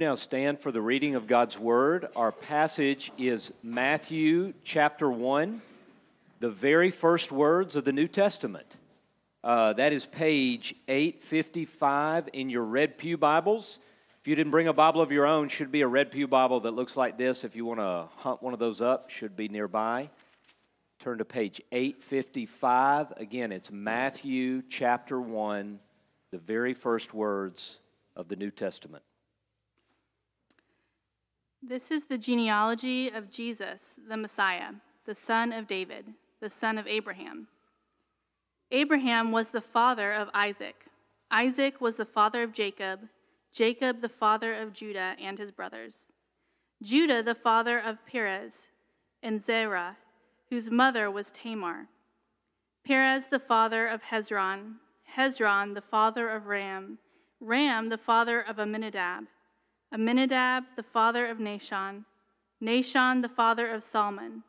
now stand for the reading of God's Word? Our passage is Matthew chapter 1, the very first words of the New Testament. Uh, that is page 855 in your Red Pew Bibles. If you didn't bring a Bible of your own, should be a Red Pew Bible that looks like this. If you want to hunt one of those up, should be nearby. Turn to page 855. Again, it's Matthew chapter 1, the very first words of the New Testament. This is the genealogy of Jesus, the Messiah, the son of David, the son of Abraham. Abraham was the father of Isaac. Isaac was the father of Jacob, Jacob the father of Judah and his brothers. Judah the father of Perez and Zerah, whose mother was Tamar. Perez the father of Hezron, Hezron the father of Ram, Ram the father of Amminadab, Amminadab the father of Nahshon, Nahshon the father of Salmon,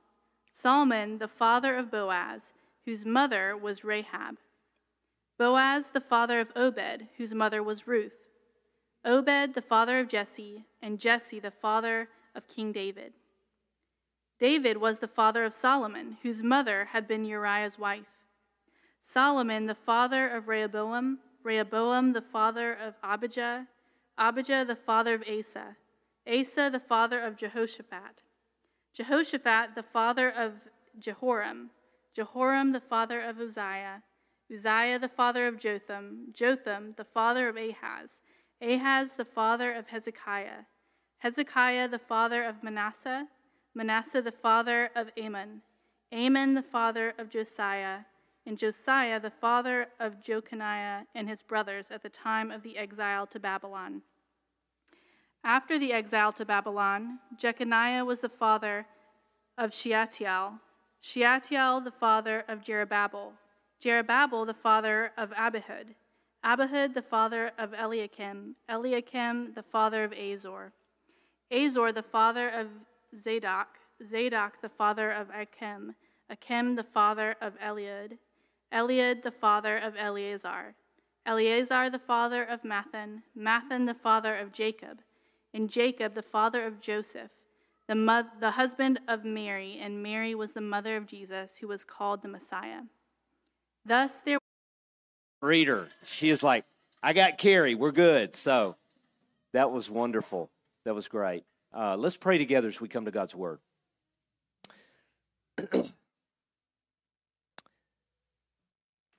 Salmon the father of Boaz, whose mother was Rahab. Boaz the father of Obed, whose mother was Ruth. Obed the father of Jesse, and Jesse the father of King David. David was the father of Solomon, whose mother had been Uriah's wife. Solomon the father of Rehoboam, Rehoboam the father of Abijah, Abijah the father of Asa, Asa the father of Jehoshaphat, Jehoshaphat the father of Jehoram, Jehoram the father of Uzziah, Uzziah the father of Jotham, Jotham the father of Ahaz, Ahaz the father of Hezekiah, Hezekiah the father of Manasseh, Manasseh the father of Amon, Amon the father of Josiah, and Josiah the father of Jeconiah and his brothers at the time of the exile to Babylon. After the exile to Babylon, Jeconiah was the father of Shealtiel, Shealtiel the father of Zerubbabel, Zerubbabel the father of Abihud, Abihud the father of Eliakim, Eliakim the father of Azor, Azor the father of Zadok, Zadok the father of Achim, Achim the father of Eliud, Eliud the father of Eleazar, Eleazar the father of Matthan, Matthan the father of Jacob, and Jacob the father of Joseph, the, mo- the husband of Mary, and Mary was the mother of Jesus, who was called the Messiah. Thus there reader. She is like, I got Carrie. We're good. So that was wonderful. That was great. Uh, let's pray together as we come to God's Word.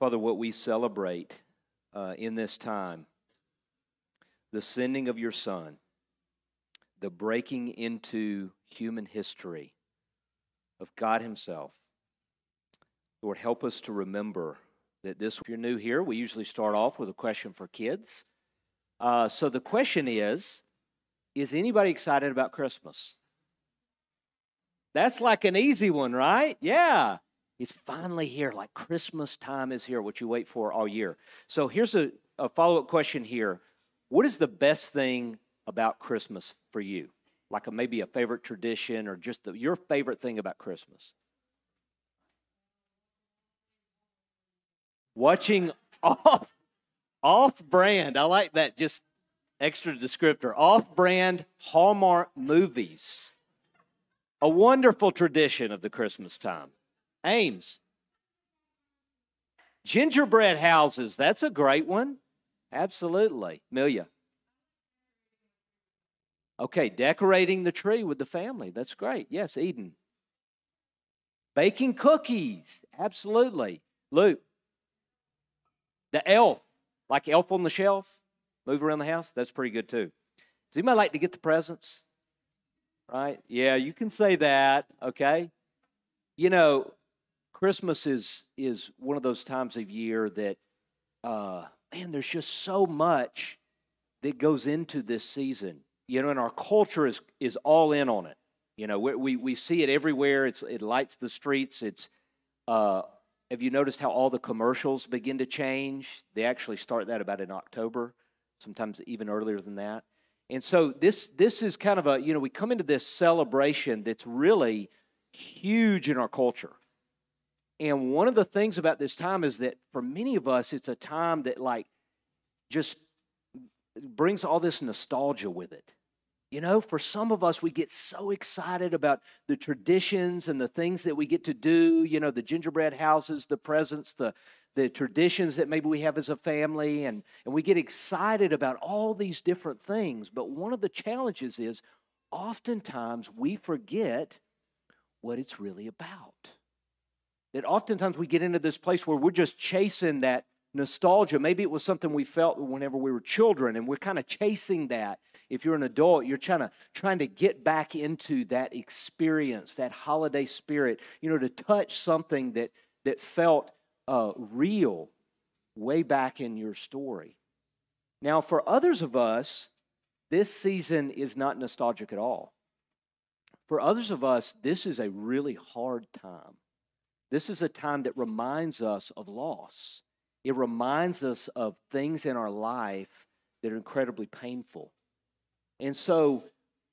Father, what we celebrate uh, in this time, the sending of your Son, the breaking into human history of God Himself. Lord, help us to remember that this, if you're new here, we usually start off with a question for kids. Uh, so the question is Is anybody excited about Christmas? That's like an easy one, right? Yeah. It's finally here, like Christmas time is here, what you wait for all year. So here's a, a follow up question here. What is the best thing about Christmas for you? Like a, maybe a favorite tradition or just the, your favorite thing about Christmas? Watching off off brand. I like that just extra descriptor. Off brand Hallmark movies. A wonderful tradition of the Christmas time. Ames. Gingerbread houses. That's a great one. Absolutely. Milia. Okay, decorating the tree with the family. That's great. Yes, Eden. Baking cookies. Absolutely. Luke. The elf, like elf on the shelf, move around the house. That's pretty good too. Does anybody like to get the presents? Right? Yeah, you can say that. Okay. You know, Christmas is is one of those times of year that, uh, man, there's just so much that goes into this season you know, and our culture is is all in on it. You know, we we, we see it everywhere. It's it lights the streets. It's uh, have you noticed how all the commercials begin to change? They actually start that about in October, sometimes even earlier than that. And so this this is kind of a you know we come into this celebration that's really huge in our culture. And one of the things about this time is that for many of us, it's a time that like just brings all this nostalgia with it. You know, for some of us, we get so excited about the traditions and the things that we get to do, you know, the gingerbread houses, the presents, the, the traditions that maybe we have as a family, and, and we get excited about all these different things. But one of the challenges is oftentimes we forget what it's really about. That oftentimes we get into this place where we're just chasing that nostalgia. Maybe it was something we felt whenever we were children, and we're kind of chasing that if you're an adult, you're trying to trying to get back into that experience, that holiday spirit, you know, to touch something that that felt uh, real way back in your story. Now, for others of us, this season is not nostalgic at all. For others of us, this is a really hard time. This is a time that reminds us of loss. It reminds us of things in our life that are incredibly painful. And so,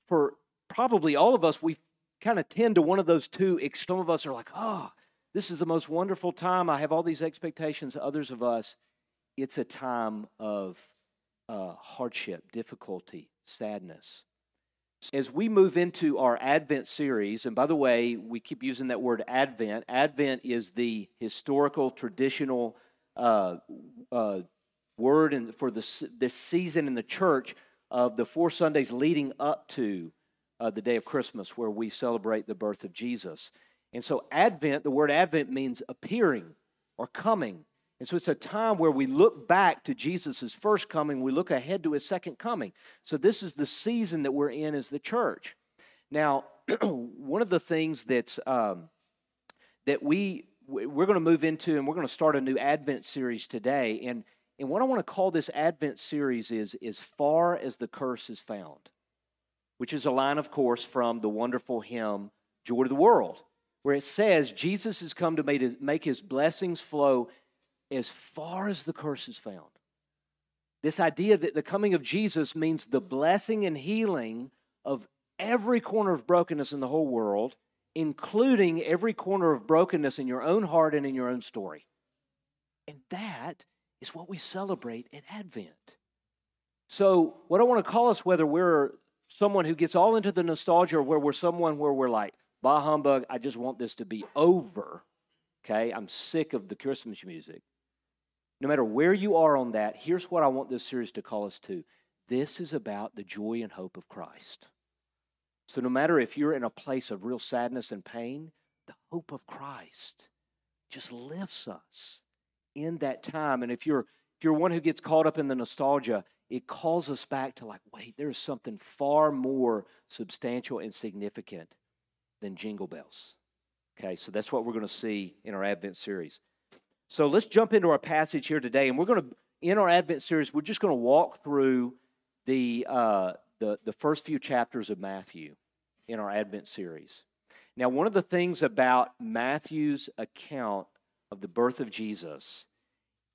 for probably all of us, we kind of tend to one of those two. Some of us are like, oh, this is the most wonderful time. I have all these expectations. Others of us, it's a time of uh, hardship, difficulty, sadness. As we move into our Advent series, and by the way, we keep using that word Advent. Advent is the historical, traditional uh, uh, word in, for the, this season in the church of the four Sundays leading up to uh, the day of Christmas, where we celebrate the birth of Jesus. And so, Advent, the word Advent means appearing or coming. And so, it's a time where we look back to Jesus' first coming, we look ahead to his second coming. So, this is the season that we're in as the church. Now, one of the things that's um, that we we're going to move into, and we're going to start a new Advent series today. And and what I want to call this Advent series is As Far as the Curse is Found, which is a line, of course, from the wonderful hymn, Joy to the World, where it says, Jesus has come to make his blessings flow as far as the curse is found. This idea that the coming of Jesus means the blessing and healing of every corner of brokenness in the whole world, including every corner of brokenness in your own heart and in your own story. And that is what we celebrate at Advent. So, what I want to call us, whether we're someone who gets all into the nostalgia or where we're someone where we're like, bah humbug, I just want this to be over. Okay, I'm sick of the Christmas music. No matter where you are on that, here's what I want this series to call us to. This is about the joy and hope of Christ. So, no matter if you're in a place of real sadness and pain, the hope of Christ just lifts us in that time. And if you're if you're one who gets caught up in the nostalgia, it calls us back to like, wait, there's something far more substantial and significant than jingle bells. Okay, so that's what we're going to see in our Advent series. So let's jump into our passage here today, and we're going to, in our Advent series, we're just going to walk through the uh, the the first few chapters of Matthew in our Advent series. Now, one of the things about Matthew's account of the birth of Jesus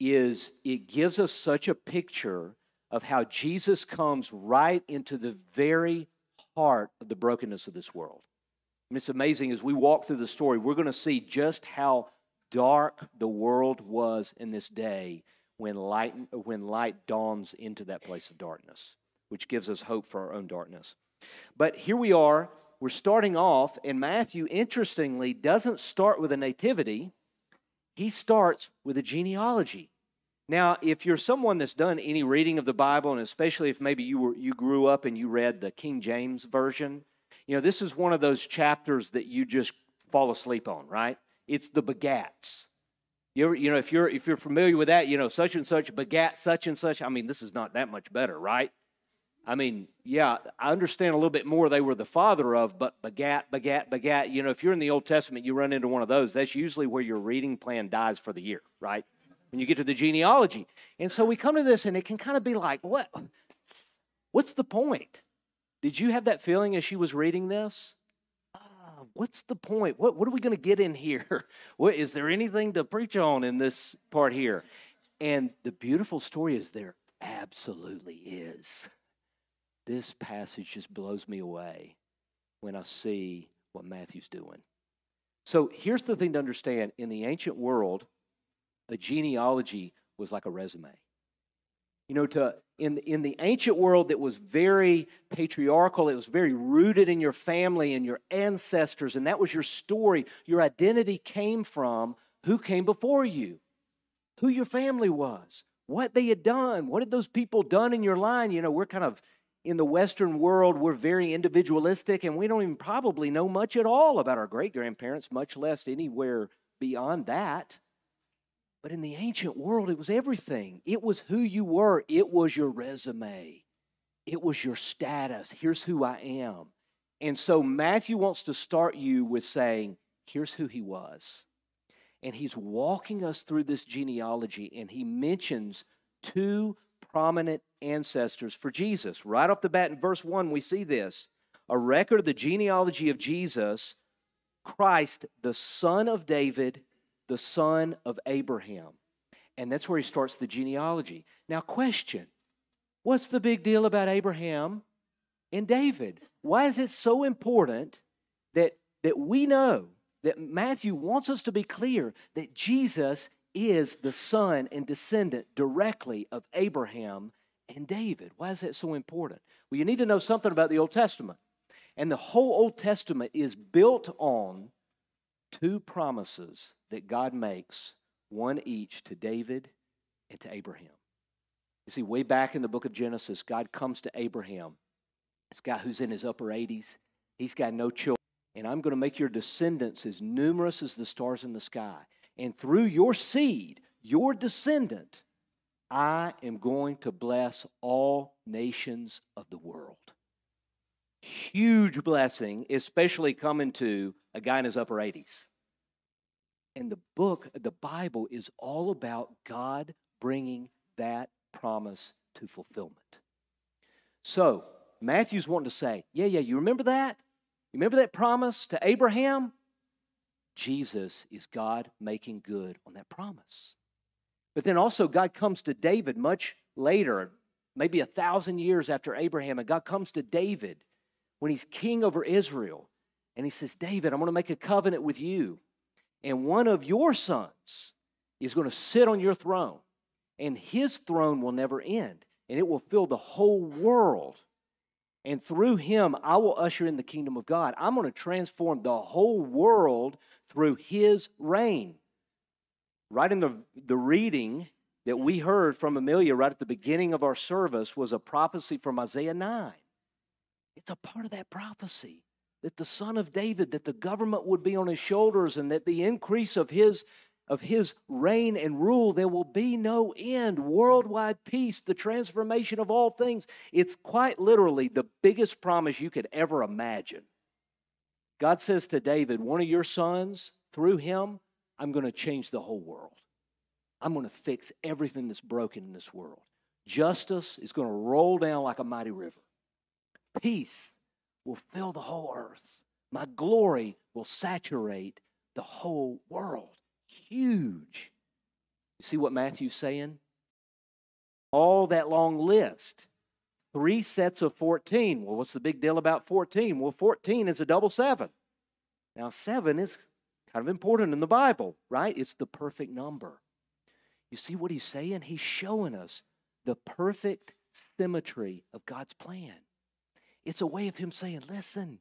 is it gives us such a picture of how Jesus comes right into the very heart of the brokenness of this world. I mean, it's amazing as we walk through the story, we're going to see just how dark the world was in this day when light, when light dawns into that place of darkness, which gives us hope for our own darkness. But here we are, we're starting off, and Matthew, interestingly, doesn't start with a nativity he starts with a genealogy. Now, if you're someone that's done any reading of the Bible, and especially if maybe you were you grew up and you read the King James version, you know this is one of those chapters that you just fall asleep on, right? It's the begats. You, ever, you know if you're if you're familiar with that, you know such and such begat such and such. I mean, this is not that much better, right? I mean, yeah, I understand a little bit more they were the father of, but begat, begat, begat. You know, if you're in the Old Testament, you run into one of those, that's usually where your reading plan dies for the year, right? When you get to the genealogy. And so we come to this, and it can kind of be like, what? What's the point? Did you have that feeling as she was reading this? What's the point? What, what are we going to get in here? What, is there anything to preach on in this part here? And the beautiful story is there absolutely is this passage just blows me away when I see what Matthew's doing. So here's the thing to understand in the ancient world, a genealogy was like a resume. You know, to in, in the ancient world that was very patriarchal, it was very rooted in your family and your ancestors, and that was your story. Your identity came from who came before you, who your family was, what they had done, what had those people done in your line. You know, we're kind of in the Western world, we're very individualistic, and we don't even probably know much at all about our great grandparents, much less anywhere beyond that. But in the ancient world, it was everything. It was who you were, it was your resume, it was your status. Here's who I am. And so Matthew wants to start you with saying, Here's who he was. And he's walking us through this genealogy, and he mentions two prominent ancestors for Jesus. Right off the bat in verse 1, we see this a record of the genealogy of Jesus, Christ, the son of David the son of Abraham. And that's where he starts the genealogy. Now, question What's the big deal about Abraham and David? Why is it so important that, that we know that Matthew wants us to be clear that Jesus is the son and descendant directly of Abraham and David? Why is that so important? Well, you need to know something about the Old Testament. And the whole Old Testament is built on two promises that God makes, one each to David and to Abraham. You see, way back in the book of Genesis, God comes to Abraham, this guy who's in his upper 80s. He's got no children. And I'm going to make your descendants as numerous as the stars in the sky. And through your seed, your descendant, I am going to bless all nations of the world. Huge blessing, especially coming to a guy in his upper 80s. And the book, the Bible, is all about God bringing that promise to fulfillment. So, Matthew's wanting to say, yeah, yeah, you remember that? You remember that promise to Abraham? Jesus is God making good on that promise. But then also, God comes to David much later, maybe a thousand years after Abraham, and God comes to David when he's king over Israel. And he says, David, I'm going to make a covenant with you and one of your sons is going to sit on your throne, and his throne will never end, and it will fill the whole world. And through him, I will usher in the kingdom of God. I'm going to transform the whole world through his reign. Right in the, the reading that we heard from Amelia right at the beginning of our service was a prophecy from Isaiah 9. It's a part of that prophecy that the son of David, that the government would be on his shoulders, and that the increase of his of his reign and rule, there will be no end. Worldwide peace, the transformation of all things. It's quite literally the biggest promise you could ever imagine. God says to David, one of your sons, through him, I'm going to change the whole world. I'm going to fix everything that's broken in this world. Justice is going to roll down like a mighty river. Peace will fill the whole earth. My glory will saturate the whole world. Huge. You see what Matthew's saying? All that long list. Three sets of 14. Well, what's the big deal about 14? Well, 14 is a double seven. Now, seven is kind of important in the Bible, right? It's the perfect number. You see what he's saying? He's showing us the perfect symmetry of God's plan. It's a way of him saying, listen,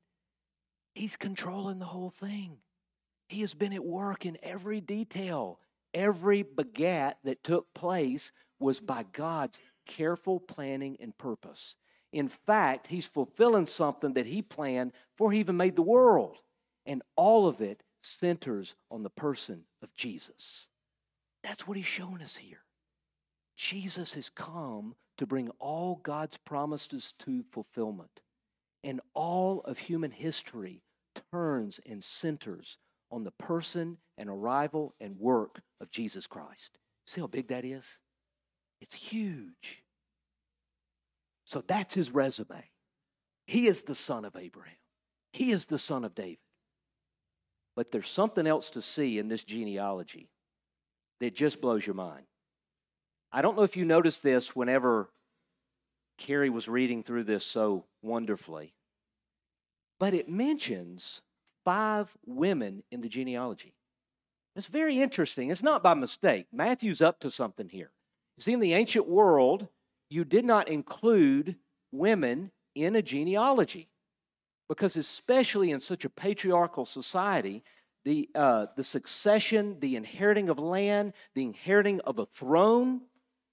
he's controlling the whole thing. He has been at work in every detail. Every begat that took place was by God's careful planning and purpose. In fact, he's fulfilling something that he planned before he even made the world. And all of it centers on the person of Jesus. That's what he's showing us here. Jesus has come to bring all God's promises to fulfillment. And all of human history turns and centers on the person and arrival and work of Jesus Christ. See how big that is? It's huge. So that's his resume. He is the son of Abraham, he is the son of David. But there's something else to see in this genealogy that just blows your mind. I don't know if you noticed this whenever Carrie was reading through this so wonderfully, but it mentions five women in the genealogy. It's very interesting. It's not by mistake. Matthew's up to something here. You see, in the ancient world, you did not include women in a genealogy. Because, especially in such a patriarchal society, the, uh, the succession, the inheriting of land, the inheriting of a throne,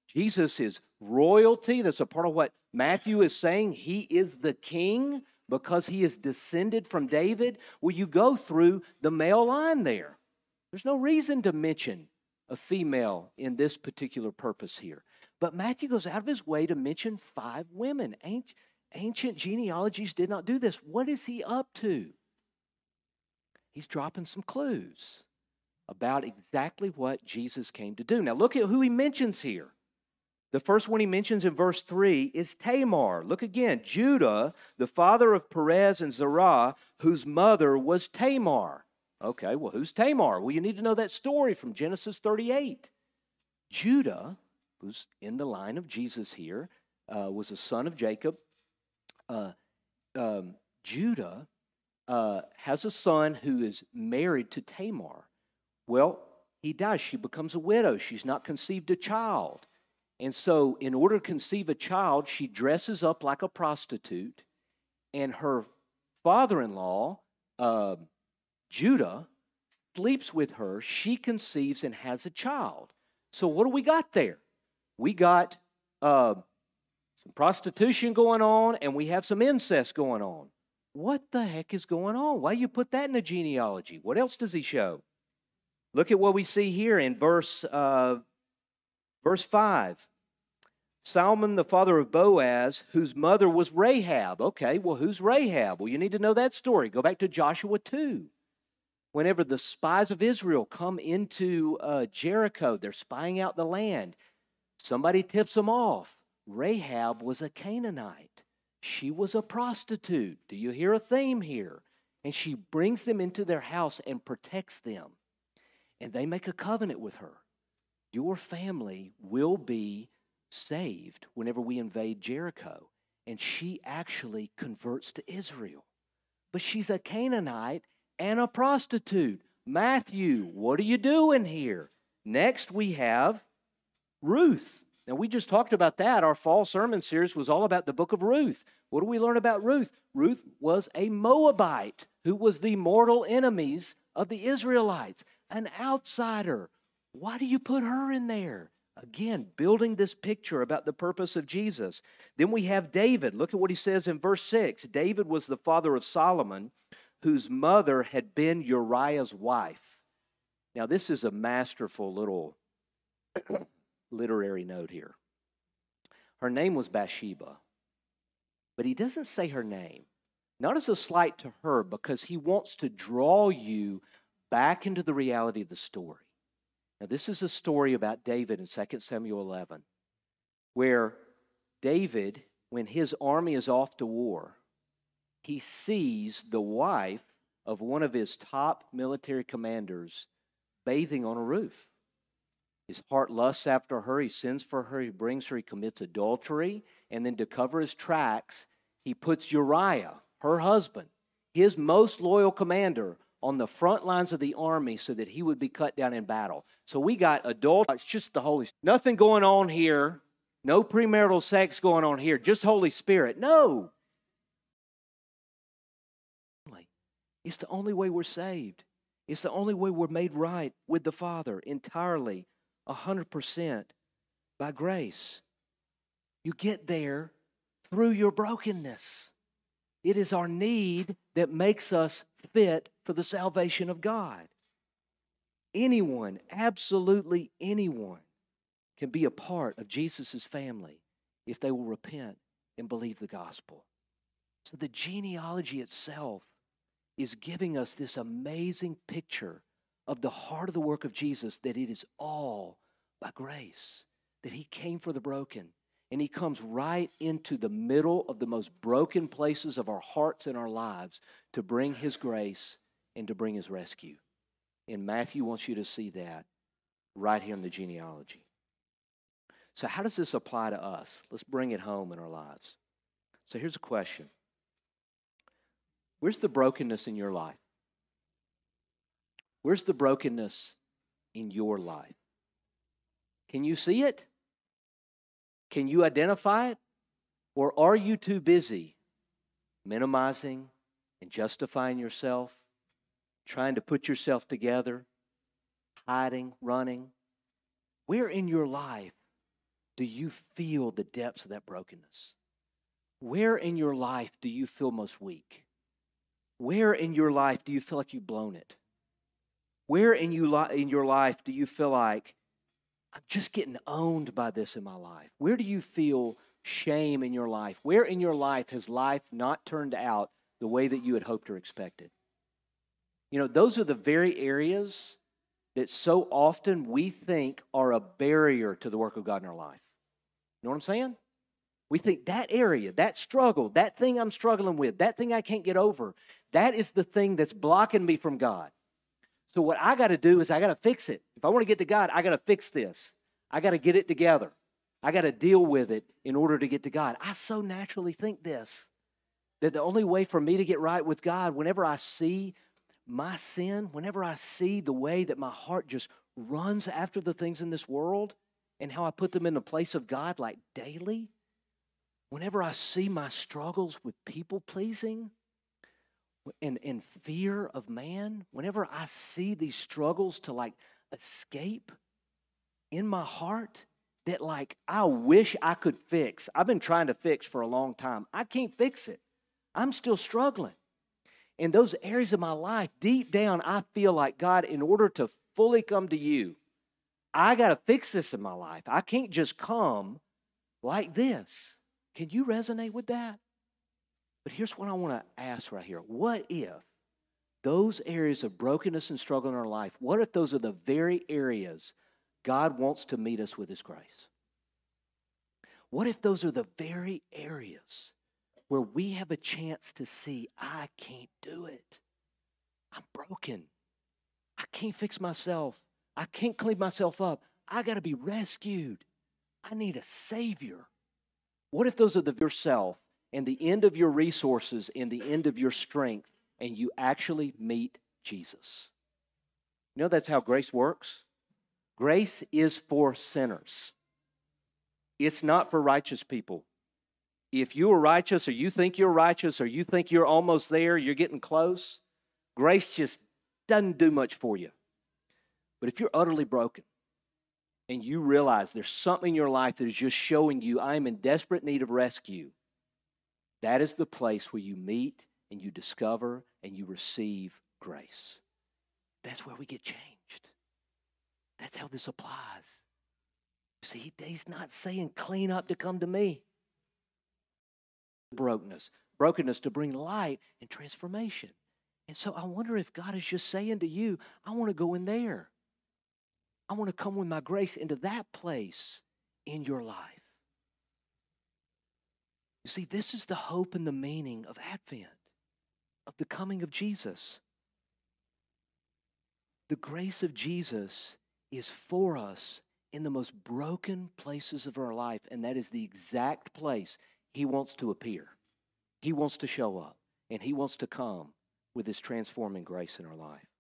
Jesus is royalty. That's a part of what Matthew is saying. He is the king because he is descended from David. Well, you go through the male line there. There's no reason to mention a female in this particular purpose here. But Matthew goes out of his way to mention five women. Ancient genealogies did not do this. What is he up to? He's dropping some clues about exactly what Jesus came to do. Now, look at who he mentions here. The first one he mentions in verse 3 is Tamar. Look again. Judah, the father of Perez and Zerah, whose mother was Tamar. Okay, well, who's Tamar? Well, you need to know that story from Genesis 38. Judah, who's in the line of Jesus here, uh, was a son of Jacob. Uh, um, Judah uh, has a son who is married to Tamar. Well, he dies. She becomes a widow. She's not conceived a child. And so, in order to conceive a child, she dresses up like a prostitute, and her father in law, uh, Judah, sleeps with her. She conceives and has a child. So, what do we got there? We got uh, some prostitution going on, and we have some incest going on. What the heck is going on? Why you put that in a genealogy? What else does he show? Look at what we see here in verse uh, verse five. Salmon, the father of Boaz, whose mother was Rahab. Okay, well, who's Rahab? Well, you need to know that story. Go back to Joshua 2. Whenever the spies of Israel come into uh, Jericho, they're spying out the land. Somebody tips them off. Rahab was a Canaanite. She was a prostitute. Do you hear a theme here? And she brings them into their house and protects them. And they make a covenant with her. Your family will be saved whenever we invade Jericho. And she actually converts to Israel. But she's a Canaanite and a prostitute. Matthew, what are you doing here? Next, we have Ruth. Now, we just talked about that. Our fall sermon series was all about the book of Ruth. What do we learn about Ruth? Ruth was a Moabite who was the mortal enemies of the Israelites, an outsider. Why do you put her in there? Again, building this picture about the purpose of Jesus. Then we have David. Look at what he says in verse 6. David was the father of Solomon, whose mother had been Uriah's wife. Now, this is a masterful little literary note here. Her name was Bathsheba, but he doesn't say her name. Not as a slight to her, because he wants to draw you back into the reality of the story. Now, this is a story about David in 2 Samuel 11, where David, when his army is off to war, he sees the wife of one of his top military commanders bathing on a roof. His heart lusts after her. He sends for her. He brings her. He commits adultery. And then to cover his tracks, he puts Uriah, her husband, his most loyal commander, on the front lines of the army so that he would be cut down in battle. So we got adult, it's just the Holy Spirit. Nothing going on here. No premarital sex going on here. Just Holy Spirit. No. It's the only way we're saved. It's the only way we're made right with the Father entirely, 100% by grace. You get there through your brokenness. It is our need that makes us fit for the salvation of God. Anyone, absolutely anyone, can be a part of Jesus' family if they will repent and believe the gospel. So the genealogy itself is giving us this amazing picture of the heart of the work of Jesus that it is all by grace, that He came for the broken, and he comes right into the middle of the most broken places of our hearts and our lives to bring his grace and to bring his rescue. And Matthew wants you to see that right here in the genealogy. So, how does this apply to us? Let's bring it home in our lives. So, here's a question Where's the brokenness in your life? Where's the brokenness in your life? Can you see it? Can you identify it? Or are you too busy minimizing and justifying yourself, trying to put yourself together, hiding, running? Where in your life do you feel the depths of that brokenness? Where in your life do you feel most weak? Where in your life do you feel like you've blown it? Where in, you li- in your life do you feel like I'm just getting owned by this in my life? Where do you feel shame in your life? Where in your life has life not turned out the way that you had hoped or expected? You know, those are the very areas that so often we think are a barrier to the work of God in our life. You know what I'm saying? We think that area, that struggle, that thing I'm struggling with, that thing I can't get over, that is the thing that's blocking me from God. So, what I got to do is I got to fix it. If I want to get to God, I got to fix this. I got to get it together. I got to deal with it in order to get to God. I so naturally think this that the only way for me to get right with God, whenever I see my sin, whenever I see the way that my heart just runs after the things in this world and how I put them in the place of God like daily, whenever I see my struggles with people pleasing and, and fear of man, whenever I see these struggles to like escape in my heart, that like I wish I could fix. I've been trying to fix for a long time. I can't fix it. I'm still struggling. In those areas of my life, deep down, I feel like God, in order to fully come to you, I got to fix this in my life. I can't just come like this. Can you resonate with that? But here's what I want to ask right here. What if those areas of brokenness and struggle in our life, what if those are the very areas God wants to meet us with His grace? What if those are the very areas where we have a chance to see, I can't do it? I'm broken. I can't fix myself. I can't clean myself up. I got to be rescued. I need a Savior. What if those are the yourself and the end of your resources and the end of your strength, and you actually meet Jesus? You know that's how grace works? Grace is for sinners, it's not for righteous people. If you are righteous, or you think you're righteous, or you think you're almost there, you're getting close, grace just doesn't do much for you. But if you're utterly broken, and you realize there's something in your life that is just showing you I'm in desperate need of rescue, that is the place where you meet and you discover and you receive grace. That's where we get changed. That's how this applies. See, he's not saying clean up to come to me. Brokenness, brokenness to bring light and transformation. And so I wonder if God is just saying to you, I want to go in there. I want to come with my grace into that place in your life. You see, this is the hope and the meaning of Advent, of the coming of Jesus. The grace of Jesus is for us in the most broken places of our life, and that is the exact place He wants to appear. He wants to show up, and He wants to come with His transforming grace in our life.